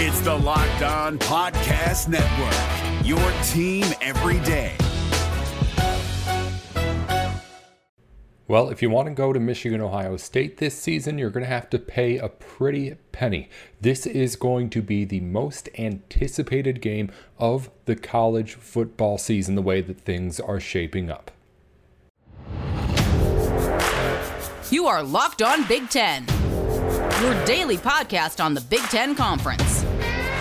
It's the Locked On Podcast Network, your team every day. Well, if you want to go to Michigan, Ohio State this season, you're going to have to pay a pretty penny. This is going to be the most anticipated game of the college football season, the way that things are shaping up. You are Locked On Big Ten, your daily podcast on the Big Ten Conference,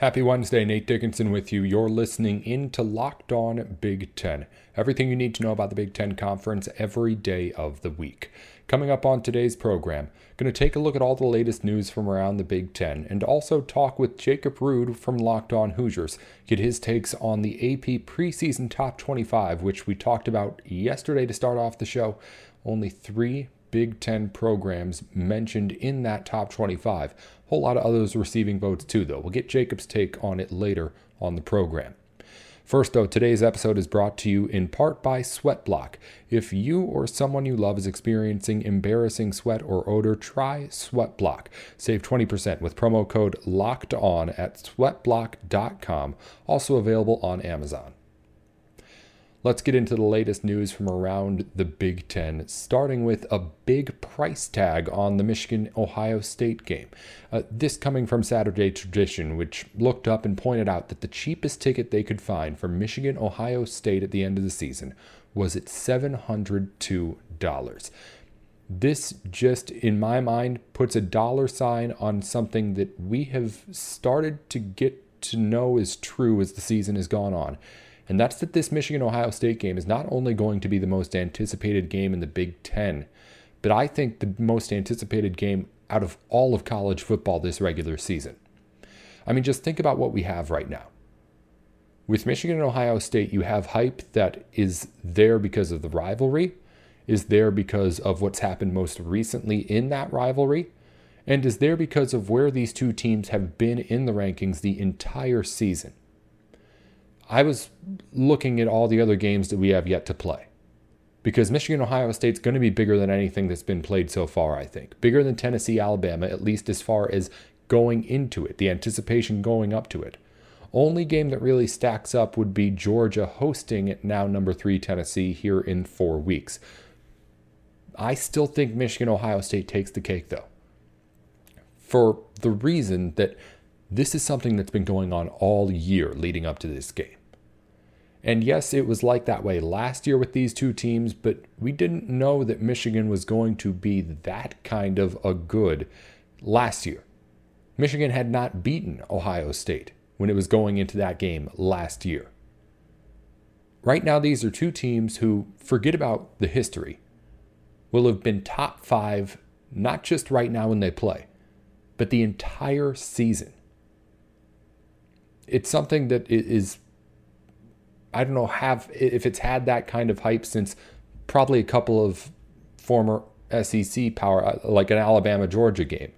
Happy Wednesday, Nate Dickinson with you. You're listening into Locked On Big Ten. Everything you need to know about the Big Ten Conference every day of the week. Coming up on today's program, going to take a look at all the latest news from around the Big Ten and also talk with Jacob Rude from Locked On Hoosiers, get his takes on the AP preseason top 25, which we talked about yesterday to start off the show. Only three Big Ten programs mentioned in that top 25. A Whole lot of others receiving votes too, though. We'll get Jacob's take on it later on the program. First, though, today's episode is brought to you in part by Sweatblock. If you or someone you love is experiencing embarrassing sweat or odor, try Sweatblock. Save 20% with promo code LOCKED ON at sweatblock.com, also available on Amazon. Let's get into the latest news from around the Big Ten, starting with a big price tag on the Michigan Ohio State game. Uh, this coming from Saturday Tradition, which looked up and pointed out that the cheapest ticket they could find for Michigan Ohio State at the end of the season was at $702. This just, in my mind, puts a dollar sign on something that we have started to get to know is true as the season has gone on and that's that this Michigan Ohio State game is not only going to be the most anticipated game in the Big Ten, but I think the most anticipated game out of all of college football this regular season. I mean, just think about what we have right now. With Michigan and Ohio State, you have hype that is there because of the rivalry, is there because of what's happened most recently in that rivalry, and is there because of where these two teams have been in the rankings the entire season. I was looking at all the other games that we have yet to play. Because Michigan Ohio State's going to be bigger than anything that's been played so far, I think. Bigger than Tennessee Alabama, at least as far as going into it, the anticipation going up to it. Only game that really stacks up would be Georgia hosting it now number three Tennessee here in four weeks. I still think Michigan Ohio State takes the cake though. For the reason that this is something that's been going on all year leading up to this game. And yes, it was like that way last year with these two teams, but we didn't know that Michigan was going to be that kind of a good last year. Michigan had not beaten Ohio State when it was going into that game last year. Right now, these are two teams who, forget about the history, will have been top five, not just right now when they play, but the entire season. It's something that is I don't know have if it's had that kind of hype since probably a couple of former SEC power uh, like an Alabama Georgia game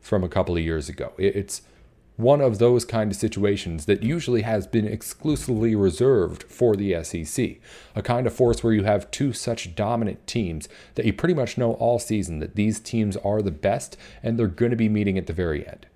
from a couple of years ago. It's one of those kind of situations that usually has been exclusively reserved for the SEC. A kind of force where you have two such dominant teams that you pretty much know all season that these teams are the best and they're going to be meeting at the very end.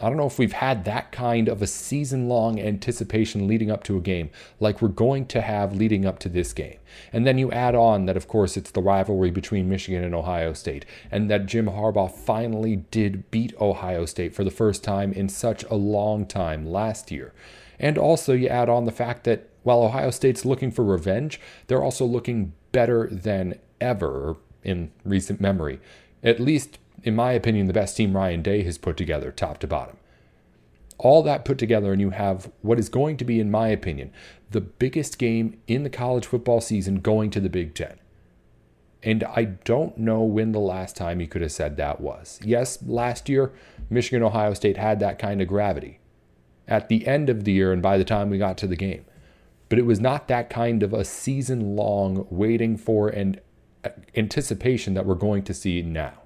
I don't know if we've had that kind of a season long anticipation leading up to a game like we're going to have leading up to this game. And then you add on that, of course, it's the rivalry between Michigan and Ohio State, and that Jim Harbaugh finally did beat Ohio State for the first time in such a long time last year. And also, you add on the fact that while Ohio State's looking for revenge, they're also looking better than ever in recent memory. At least in my opinion, the best team Ryan Day has put together, top to bottom. All that put together, and you have what is going to be, in my opinion, the biggest game in the college football season going to the Big Ten. And I don't know when the last time you could have said that was. Yes, last year, Michigan Ohio State had that kind of gravity at the end of the year and by the time we got to the game. But it was not that kind of a season long waiting for and anticipation that we're going to see now.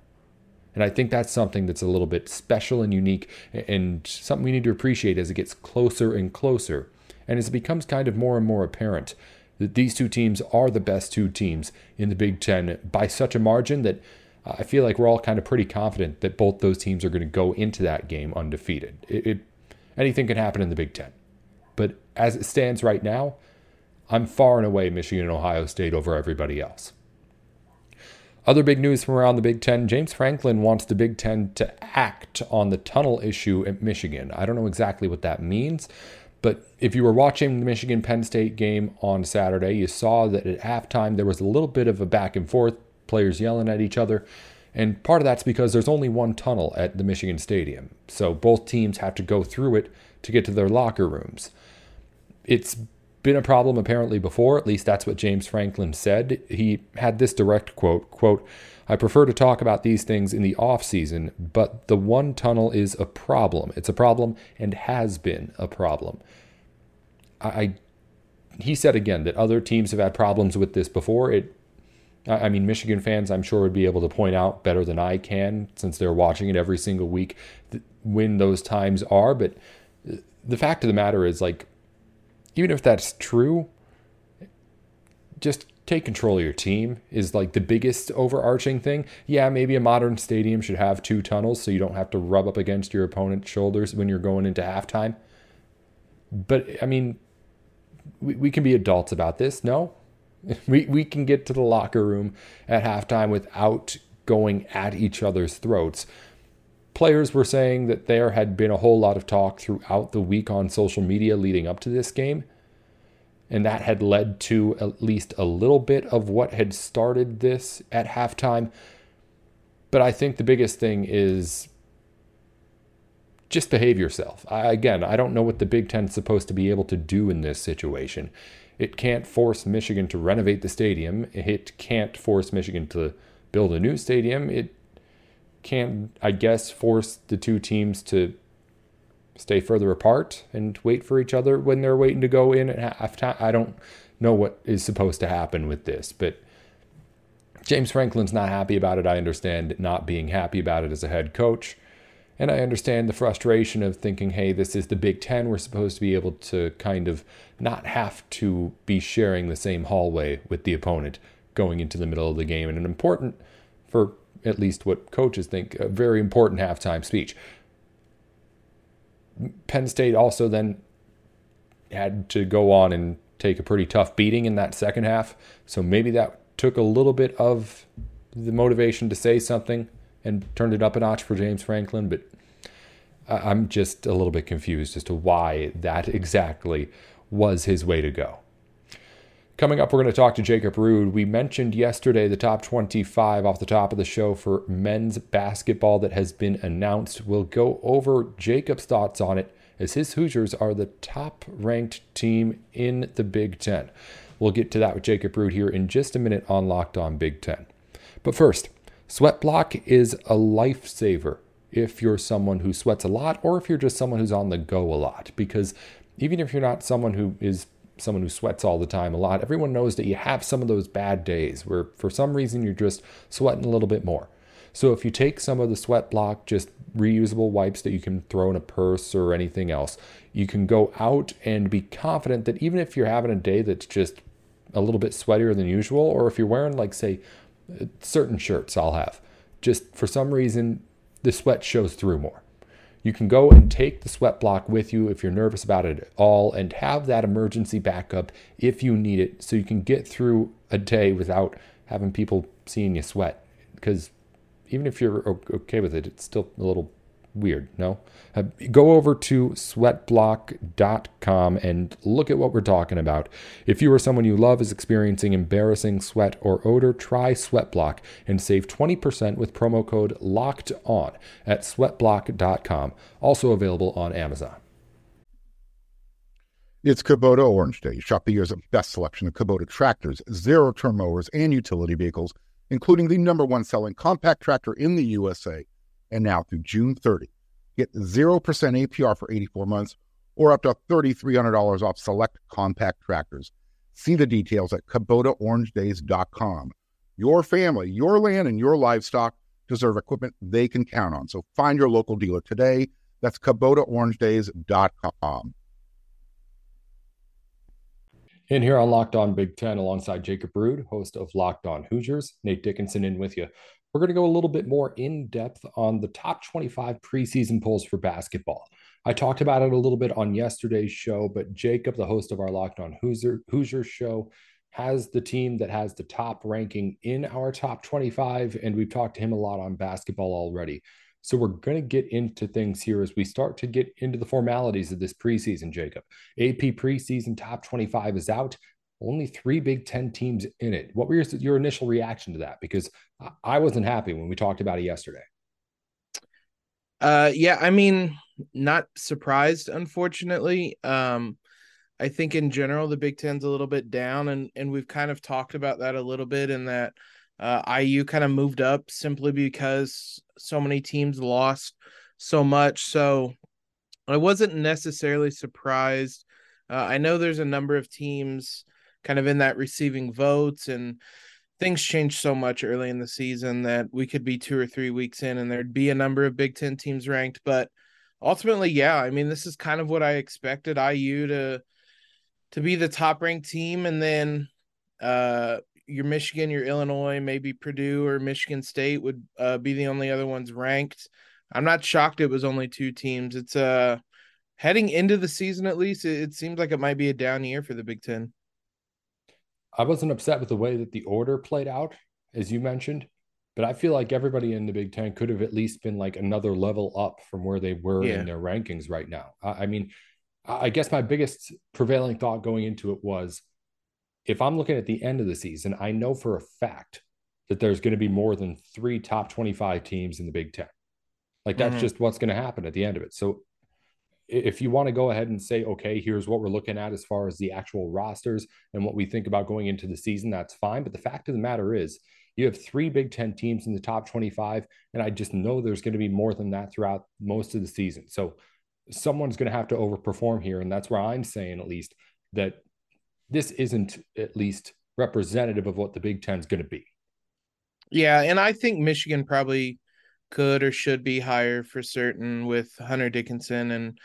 And I think that's something that's a little bit special and unique and something we need to appreciate as it gets closer and closer. And as it becomes kind of more and more apparent that these two teams are the best two teams in the Big Ten by such a margin that I feel like we're all kind of pretty confident that both those teams are going to go into that game undefeated. It, it, anything can happen in the Big Ten. But as it stands right now, I'm far and away Michigan and Ohio State over everybody else. Other big news from around the Big Ten James Franklin wants the Big Ten to act on the tunnel issue at Michigan. I don't know exactly what that means, but if you were watching the Michigan Penn State game on Saturday, you saw that at halftime there was a little bit of a back and forth, players yelling at each other. And part of that's because there's only one tunnel at the Michigan Stadium. So both teams have to go through it to get to their locker rooms. It's been a problem apparently before, at least that's what James Franklin said. He had this direct quote, quote, I prefer to talk about these things in the off season, but the one tunnel is a problem. It's a problem and has been a problem. I he said again that other teams have had problems with this before. It I mean Michigan fans I'm sure would be able to point out better than I can since they're watching it every single week when those times are, but uh, the fact of the matter is like even if that's true, just take control of your team is like the biggest overarching thing. Yeah, maybe a modern stadium should have two tunnels so you don't have to rub up against your opponent's shoulders when you're going into halftime. But I mean, we, we can be adults about this. No, we, we can get to the locker room at halftime without going at each other's throats. Players were saying that there had been a whole lot of talk throughout the week on social media leading up to this game. And that had led to at least a little bit of what had started this at halftime. But I think the biggest thing is just behave yourself. I, again, I don't know what the Big Ten is supposed to be able to do in this situation. It can't force Michigan to renovate the stadium. It can't force Michigan to build a new stadium. It can, I guess, force the two teams to stay further apart and wait for each other when they're waiting to go in at halftime. I don't know what is supposed to happen with this, but James Franklin's not happy about it. I understand not being happy about it as a head coach. And I understand the frustration of thinking, hey, this is the Big Ten. We're supposed to be able to kind of not have to be sharing the same hallway with the opponent going into the middle of the game. And an important, for at least what coaches think, a very important halftime speech. Penn State also then had to go on and take a pretty tough beating in that second half. So maybe that took a little bit of the motivation to say something and turned it up a notch for James Franklin. But I'm just a little bit confused as to why that exactly was his way to go. Coming up, we're going to talk to Jacob Rude. We mentioned yesterday the top 25 off the top of the show for men's basketball that has been announced. We'll go over Jacob's thoughts on it as his Hoosiers are the top ranked team in the Big Ten. We'll get to that with Jacob Rude here in just a minute on Locked On Big Ten. But first, Sweat Block is a lifesaver if you're someone who sweats a lot or if you're just someone who's on the go a lot. Because even if you're not someone who is someone who sweats all the time a lot, everyone knows that you have some of those bad days where for some reason you're just sweating a little bit more. So if you take some of the sweat block, just reusable wipes that you can throw in a purse or anything else, you can go out and be confident that even if you're having a day that's just a little bit sweatier than usual, or if you're wearing like say certain shirts I'll have, just for some reason the sweat shows through more. You can go and take the sweat block with you if you're nervous about it at all and have that emergency backup if you need it so you can get through a day without having people seeing you sweat. Because even if you're okay with it, it's still a little weird, no? Uh, go over to sweatblock.com and look at what we're talking about. If you or someone you love is experiencing embarrassing sweat or odor, try Sweatblock and save 20% with promo code LOCKED ON at sweatblock.com. Also available on Amazon. It's Kubota Orange Day. Shop the year's best selection of Kubota tractors, zero turn mowers, and utility vehicles, including the number one selling compact tractor in the USA and now through June 30. Get 0% APR for 84 months or up to $3,300 off select compact tractors. See the details at KubotaOrangeDays.com. Your family, your land, and your livestock, deserve equipment they can count on. So find your local dealer today. That's KubotaOrangeDays.com. In here on Locked On Big Ten, alongside Jacob Rude, host of Locked On Hoosiers, Nate Dickinson in with you. We're going to go a little bit more in depth on the top 25 preseason polls for basketball. I talked about it a little bit on yesterday's show, but Jacob, the host of our Locked On Hoosier, Hoosiers show, has the team that has the top ranking in our top 25. And we've talked to him a lot on basketball already. So we're going to get into things here as we start to get into the formalities of this preseason, Jacob. AP preseason top 25 is out. Only three Big Ten teams in it. What were your, your initial reaction to that? Because I wasn't happy when we talked about it yesterday. Uh, yeah, I mean, not surprised, unfortunately. Um, I think in general the Big Ten's a little bit down, and and we've kind of talked about that a little bit in that uh, IU kind of moved up simply because so many teams lost so much. So I wasn't necessarily surprised. Uh, I know there's a number of teams kind of in that receiving votes, and things changed so much early in the season that we could be two or three weeks in and there'd be a number of Big Ten teams ranked. But ultimately, yeah, I mean, this is kind of what I expected IU to to be the top ranked team, and then uh your Michigan, your Illinois, maybe Purdue or Michigan State would uh, be the only other ones ranked. I'm not shocked it was only two teams. It's uh heading into the season at least, it, it seems like it might be a down year for the Big Ten. I wasn't upset with the way that the order played out, as you mentioned, but I feel like everybody in the Big Ten could have at least been like another level up from where they were yeah. in their rankings right now. I, I mean, I guess my biggest prevailing thought going into it was if I'm looking at the end of the season, I know for a fact that there's going to be more than three top 25 teams in the Big Ten. Like that's mm-hmm. just what's going to happen at the end of it. So if you want to go ahead and say, okay, here's what we're looking at as far as the actual rosters and what we think about going into the season, that's fine. But the fact of the matter is, you have three Big Ten teams in the top 25, and I just know there's going to be more than that throughout most of the season. So someone's going to have to overperform here. And that's where I'm saying, at least, that this isn't at least representative of what the Big Ten is going to be. Yeah, and I think Michigan probably could or should be higher for certain with Hunter Dickinson and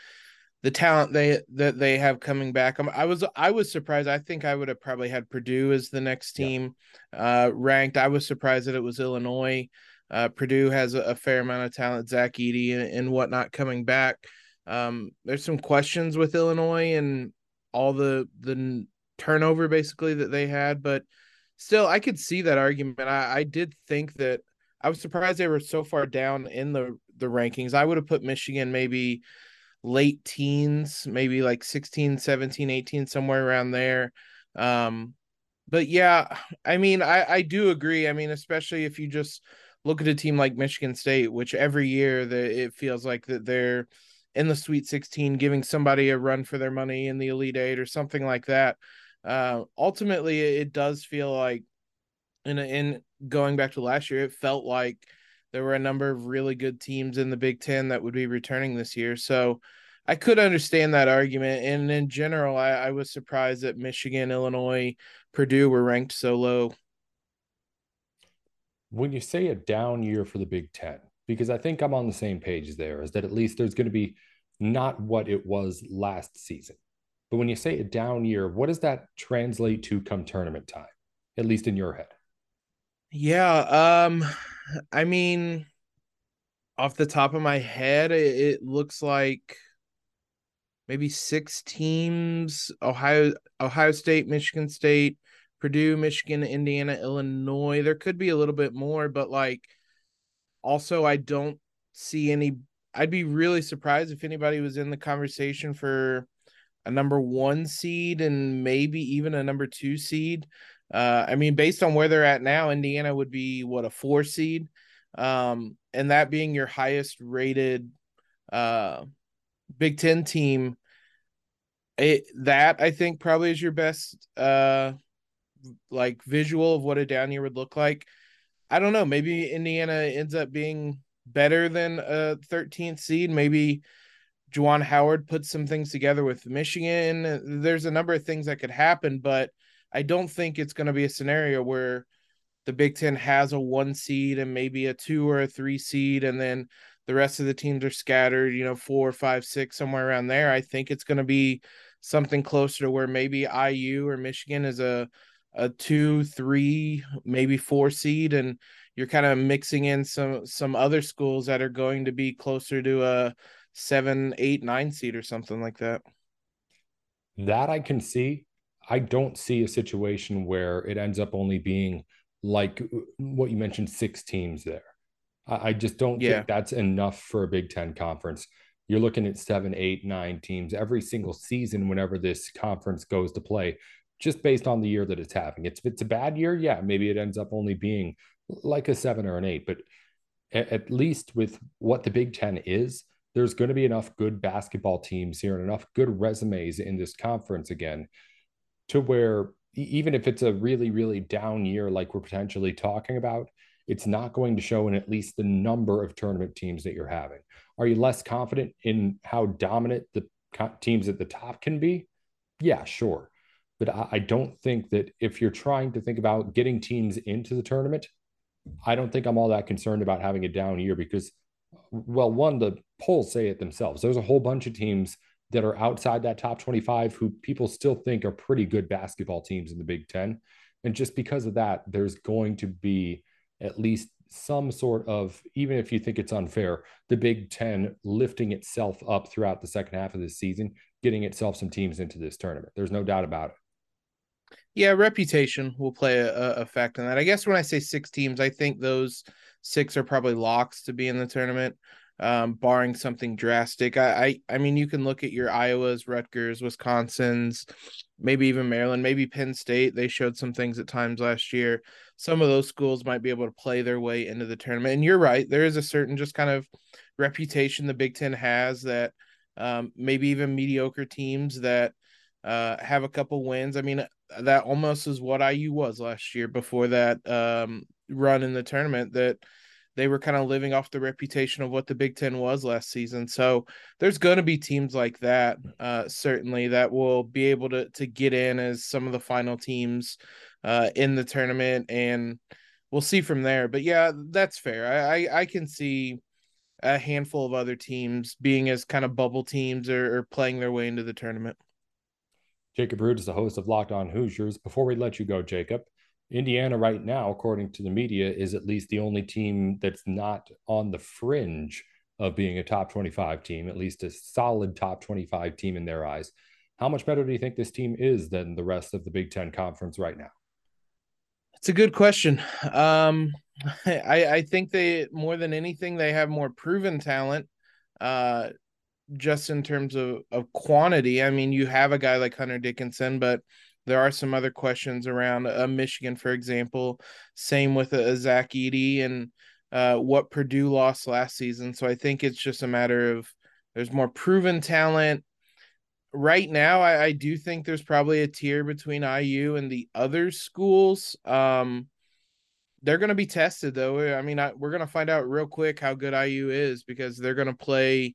the talent they that they have coming back. Um, I was I was surprised. I think I would have probably had Purdue as the next team yeah. uh, ranked. I was surprised that it was Illinois. Uh, Purdue has a, a, fair amount of talent, Zach Edey and, and whatnot coming back. Um, there's some questions with Illinois and all the the turnover basically that they had, but still, I could see that argument. I, I did think that I was surprised they were so far down in the the rankings. I would have put Michigan maybe late teens, maybe like 16, 17, 18, somewhere around there. Um, but yeah, I mean, I, I do agree. I mean, especially if you just look at a team like Michigan State, which every year that it feels like that they're in the Sweet 16, giving somebody a run for their money in the Elite Eight or something like that uh, ultimately it does feel like in in going back to last year, it felt like there were a number of really good teams in the Big Ten that would be returning this year. So I could understand that argument. And in general, I, I was surprised that Michigan, Illinois, Purdue were ranked so low. When you say a down year for the Big Ten, because I think I'm on the same page there, is that at least there's going to be not what it was last season. But when you say a down year, what does that translate to come tournament time, at least in your head? Yeah. Um, I mean, off the top of my head, it, it looks like maybe six teams Ohio, Ohio State, Michigan State, Purdue, Michigan, Indiana, Illinois. There could be a little bit more, but like also, I don't see any. I'd be really surprised if anybody was in the conversation for a number one seed and maybe even a number two seed. Uh, I mean, based on where they're at now, Indiana would be what a four seed, um, and that being your highest rated uh, Big Ten team. It that I think probably is your best uh, like visual of what a down year would look like. I don't know. Maybe Indiana ends up being better than a 13th seed. Maybe Juwan Howard put some things together with Michigan. There's a number of things that could happen, but I don't think it's going to be a scenario where the Big Ten has a one seed and maybe a two or a three seed, and then the rest of the teams are scattered, you know, four, five, six, somewhere around there. I think it's going to be something closer to where maybe IU or Michigan is a a two, three, maybe four seed, and you're kind of mixing in some some other schools that are going to be closer to a seven, eight, nine seed or something like that. That I can see. I don't see a situation where it ends up only being like uh, what you mentioned, six teams there. I, I just don't yeah. think that's enough for a Big Ten conference. You're looking at seven, eight, nine teams every single season whenever this conference goes to play, just based on the year that it's having. It's, if it's a bad year, yeah, maybe it ends up only being like a seven or an eight. But at, at least with what the Big Ten is, there's going to be enough good basketball teams here and enough good resumes in this conference again to where even if it's a really, really down year, like we're potentially talking about, it's not going to show in at least the number of tournament teams that you're having. Are you less confident in how dominant the teams at the top can be? Yeah, sure. But I don't think that if you're trying to think about getting teams into the tournament, I don't think I'm all that concerned about having a down year because, well, one, the polls say it themselves. There's a whole bunch of teams that are outside that top 25 who people still think are pretty good basketball teams in the Big Ten. And just because of that, there's going to be at least some sort of, even if you think it's unfair, the Big Ten lifting itself up throughout the second half of the season, getting itself some teams into this tournament. There's no doubt about it. Yeah, reputation will play a, a fact in that. I guess when I say six teams, I think those six are probably locks to be in the tournament um, barring something drastic. I, I, I mean, you can look at your Iowas, Rutgers, Wisconsin's, maybe even Maryland, maybe Penn State. They showed some things at times last year. Some of those schools might be able to play their way into the tournament. And you're right, there is a certain just kind of reputation the Big Ten has that um, maybe even mediocre teams that uh, have a couple wins. I mean, that almost is what IU was last year before that um, run in the tournament that they were kind of living off the reputation of what the Big Ten was last season. So there's going to be teams like that, uh, certainly, that will be able to to get in as some of the final teams uh, in the tournament, and we'll see from there. But yeah, that's fair. I I, I can see a handful of other teams being as kind of bubble teams or, or playing their way into the tournament. Jacob Rude is the host of Locked On Hoosiers. Before we let you go, Jacob, Indiana, right now, according to the media, is at least the only team that's not on the fringe of being a top 25 team, at least a solid top 25 team in their eyes. How much better do you think this team is than the rest of the Big Ten Conference right now? It's a good question. Um, I, I think they, more than anything, they have more proven talent. Uh, just in terms of, of quantity. I mean, you have a guy like Hunter Dickinson, but there are some other questions around uh, Michigan, for example. Same with a, uh, Zach Edey and uh, what Purdue lost last season. So I think it's just a matter of there's more proven talent. Right now, I, I do think there's probably a tier between IU and the other schools. Um, they're going to be tested, though. I mean, I, we're going to find out real quick how good IU is because they're going to play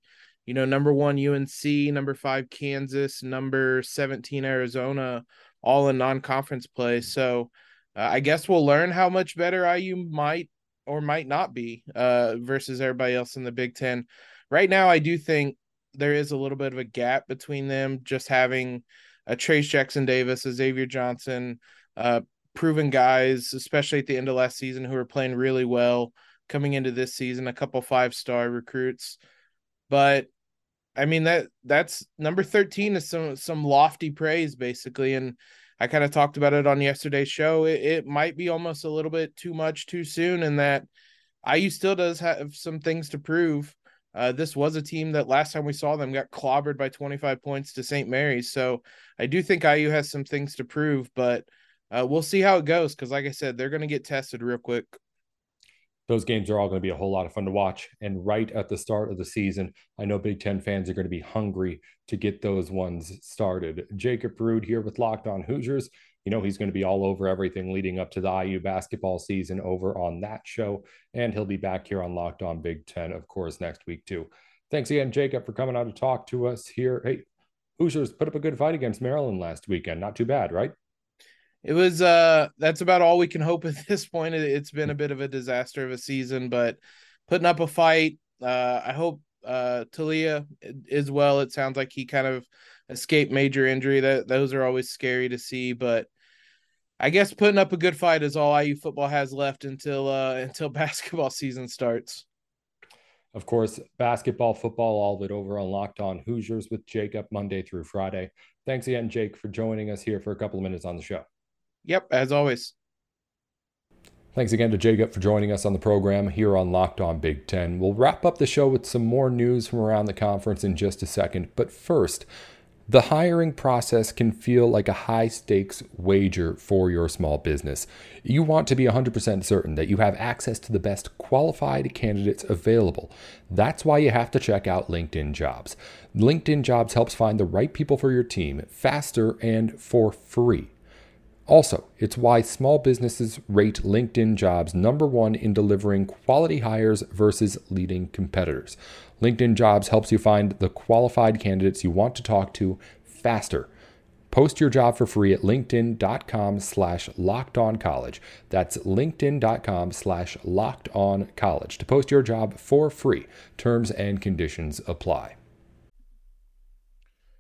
you know, number one UNC, number five Kansas, number 17 Arizona all in non-conference play. So uh, I guess we'll learn how much better IU might or might not be uh, versus everybody else in the Big Ten. Right now, I do think there is a little bit of a gap between them. Just having a Trayce Jackson Davis, a Xavier Johnson, uh, proven guys, especially at the end of last season, who are playing really well coming into this season. A couple five star recruits, but I mean that that's number 13 is some some lofty praise basically and I kind of talked about it on yesterday's show. It, it, might be almost a little bit too much too soon and that IU still does have some things to prove. Uh, this was a team that last time we saw them got clobbered by 25 points to St. Mary's. So I do think IU has some things to prove, but uh, we'll see how it goes because, like I said, they're going to get tested real quick those games are all going to be a whole lot of fun to watch. And right at the start of the season, I know Big Ten fans are going to be hungry to get those ones started. Jacob Rude here with Locked On Hoosiers. You know, he's going to be all over everything leading up to the IU basketball season over on that show. And he'll be back here on Locked On Big Ten, of course, next week, too. Thanks again, Jacob, for coming out to talk to us here. Hey, Hoosiers put up a good fight against Maryland last weekend. Not too bad, right? It was uh that's about all we can hope at this point. It's been a bit of a disaster of a season, but putting up a fight. Uh I hope uh Taulia is well. It sounds like he kind of escaped major injury. That those are always scary to see, but I guess putting up a good fight is all IU football has left until uh until basketball season starts. Of course, basketball, football, all of it over on Locked On Hoosiers with Jacob Monday through Friday. Thanks again, Jake, for joining us here for a couple of minutes on the show. Yep, as always. Thanks again to Jacob for joining us on the program here on Locked On Big Ten. We'll wrap up the show with some more news from around the conference in just a second. But first, the hiring process can feel like a high stakes wager for your small business. You want to be 100% certain that you have access to the best qualified candidates available. That's why you have to check out LinkedIn Jobs. LinkedIn Jobs helps find the right people for your team faster and for free. Also, it's why small businesses rate LinkedIn jobs number one in delivering quality hires versus leading competitors. LinkedIn Jobs helps you find the qualified candidates you want to talk to faster. Post your job for free at linkedin.com slash locked on college. That's linkedin.com slash locked on college to post your job for free. Terms and conditions apply.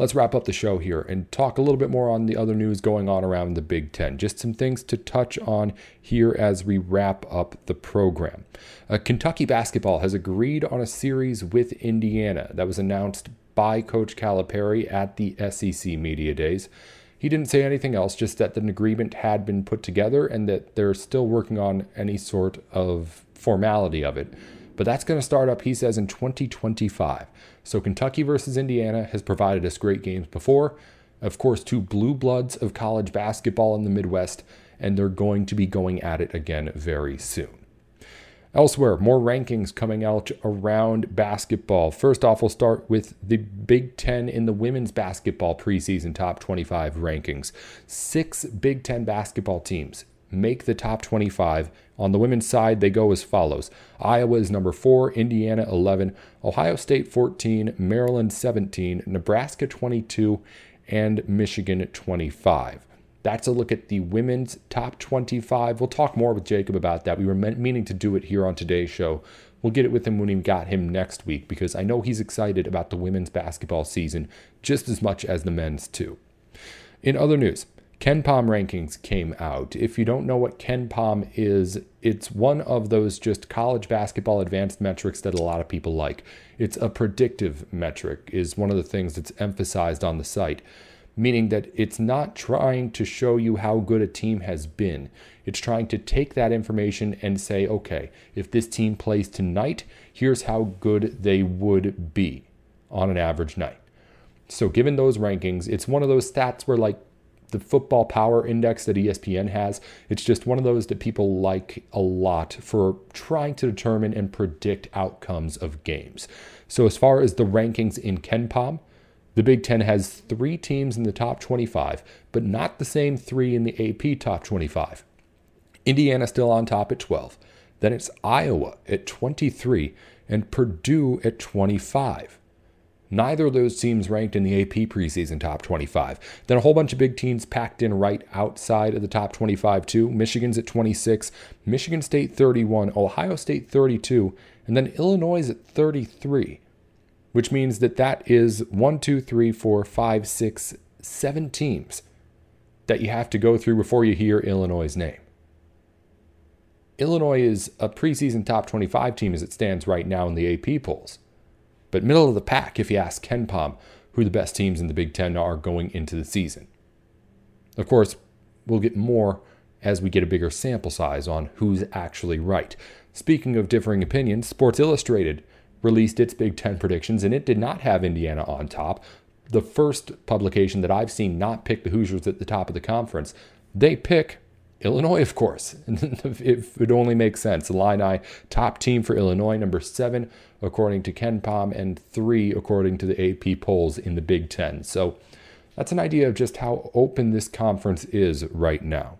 let's wrap up the show here and talk a little bit more on the other news going on around the Big Ten. Just some things to touch on here as we wrap up the program. Uh, Kentucky basketball has agreed on a series with Indiana that was announced by Coach Calipari at the SEC Media Days. He didn't say anything else, just that an agreement had been put together and that they're still working on any sort of formality of it. But that's going to start up, he says, in 2025. So Kentucky versus Indiana has provided us great games before. Of course, two blue bloods of college basketball in the Midwest, and they're going to be going at it again very soon. Elsewhere, more rankings coming out around basketball. First off, we'll start with the Big Ten in the women's basketball preseason top 25 rankings. Six Big Ten basketball teams make the top 25. On the women's side, they go as follows Iowa is number four, Indiana 11, Ohio State 14, Maryland 17, Nebraska 22, and Michigan 25. That's a look at the women's top 25. We'll talk more with Jacob about that. We were meaning to do it here on today's show. We'll get it with him when we got him next week because I know he's excited about the women's basketball season just as much as the men's, too. In other news, KenPom rankings came out. If you don't know what KenPom is, it's one of those just college basketball advanced metrics that a lot of people like. It's a predictive metric, is one of the things that's emphasized on the site, meaning that it's not trying to show you how good a team has been. It's trying to take that information and say, okay, if this team plays tonight, here's how good they would be on an average night. So, given those rankings, it's one of those stats where, like, the football power index that ESPN has. It's just one of those that people like a lot for trying to determine and predict outcomes of games. So, as far as the rankings in KenPom, the Big Ten has three teams in the top 25, but not the same three in the AP top 25. Indiana still on top at 12. Then it's Iowa at 23 and Purdue at 25. Neither of those teams ranked in the AP preseason top 25. Then a whole bunch of big teams packed in right outside of the top 25, too. Michigan's at 26, Michigan State 31, Ohio State 32, and then Illinois is at 33, which means that that is one, two, three, four, five, six, seven teams that you have to go through before you hear Illinois' name. Illinois is a preseason top 25 team as it stands right now in the AP polls but middle of the pack if you ask KenPom who the best teams in the Big Ten are going into the season. Of course, we'll get more as we get a bigger sample size on who's actually right. Speaking of differing opinions, Sports Illustrated released its Big Ten predictions, and it did not have Indiana on top. the first publication that I've seen not pick the Hoosiers at the top of the conference. They pick Illinois, of course. if it only makes sense. Illini, top team for Illinois, number seven, according to KenPom, and three, according to the AP polls in the Big Ten. So that's an idea of just how open this conference is right now.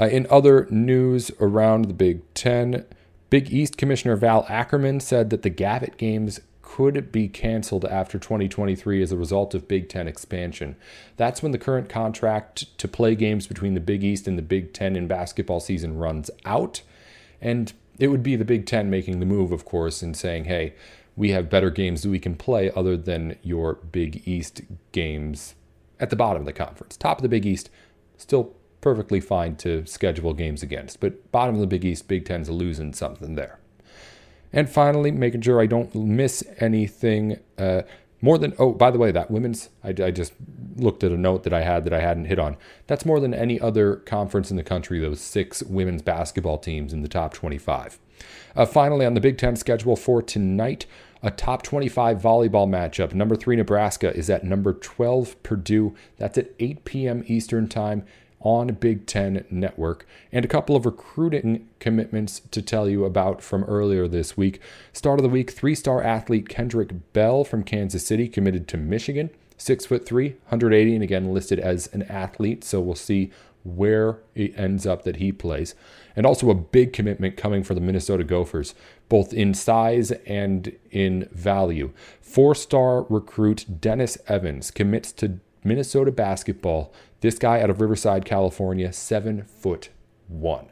Uh, in other news around the Big Ten, Big East Commissioner Val Ackerman said that the Gavitt games could be canceled after 2023 as a result of Big Ten expansion. That's when the current contract to play games between the Big East and the Big Ten in basketball season runs out. And it would be the Big Ten making the move, of course, and saying, hey, we have better games that we can play other than your Big East games at the bottom of the conference. Top of the Big East, still perfectly fine to schedule games against. But bottom of the Big East, Big Ten's losing something there. And finally, making sure I don't miss anything. Uh, more than, oh, by the way, that women's, I, I, just looked at a note that I had that I hadn't hit on. That's more than any other conference in the country, those six women's basketball teams in the top 25. Uh, finally, on the Big Ten schedule for tonight, a top 25 volleyball matchup. Number three, Nebraska is at number 12, Purdue. That's at 8 p.m. Eastern Time on Big Ten Network, and a couple of recruiting commitments to tell you about from earlier this week. Start of the week, three star athlete Kendrick Bell from Kansas City committed to Michigan. Six foot three, 180, and again listed as an athlete, so we'll see where it ends up that he plays. And also a big commitment coming for the Minnesota Gophers, both in size and in value. Four star recruit Dennis Evans commits to Minnesota basketball this guy out of Riverside, California, seven foot one.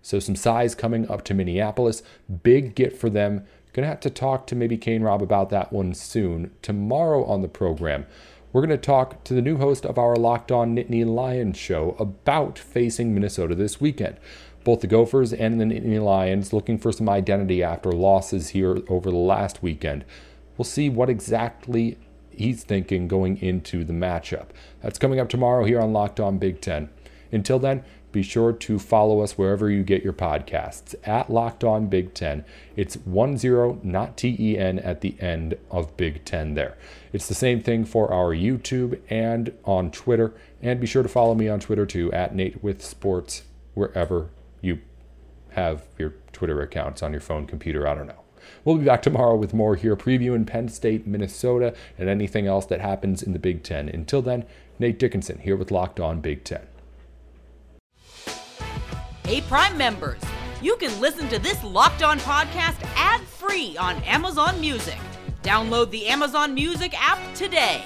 So some size coming up to Minneapolis. Big get for them. Gonna have to talk to maybe Kane Rob about that one soon. Tomorrow on the program, we're to talk to the new host of our Locked On Nittany Lions show about facing Minnesota this weekend. Both the Gophers and the Nittany Lions looking for some identity after losses here over the last weekend. We'll see what exactly he's thinking going into the matchup. That's coming up tomorrow here on Locked On Big Ten. Until then, be sure to follow us wherever you get your podcasts at Locked On Big Ten. It's 1 0, not T E N, at the end of Big Ten there. It's the same thing for our YouTube and on Twitter. And be sure to follow me on Twitter too, at Nate with Sports, wherever you have your Twitter accounts on your phone, computer, I don't know. We'll be back tomorrow with more here, previewing Penn State, Minnesota, and anything else that happens in the Big Ten. Until then, Nate Dickinson here with Locked On Big Ten. Hey, Prime members, you can listen to this Locked On podcast ad free on Amazon Music. Download the Amazon Music app today.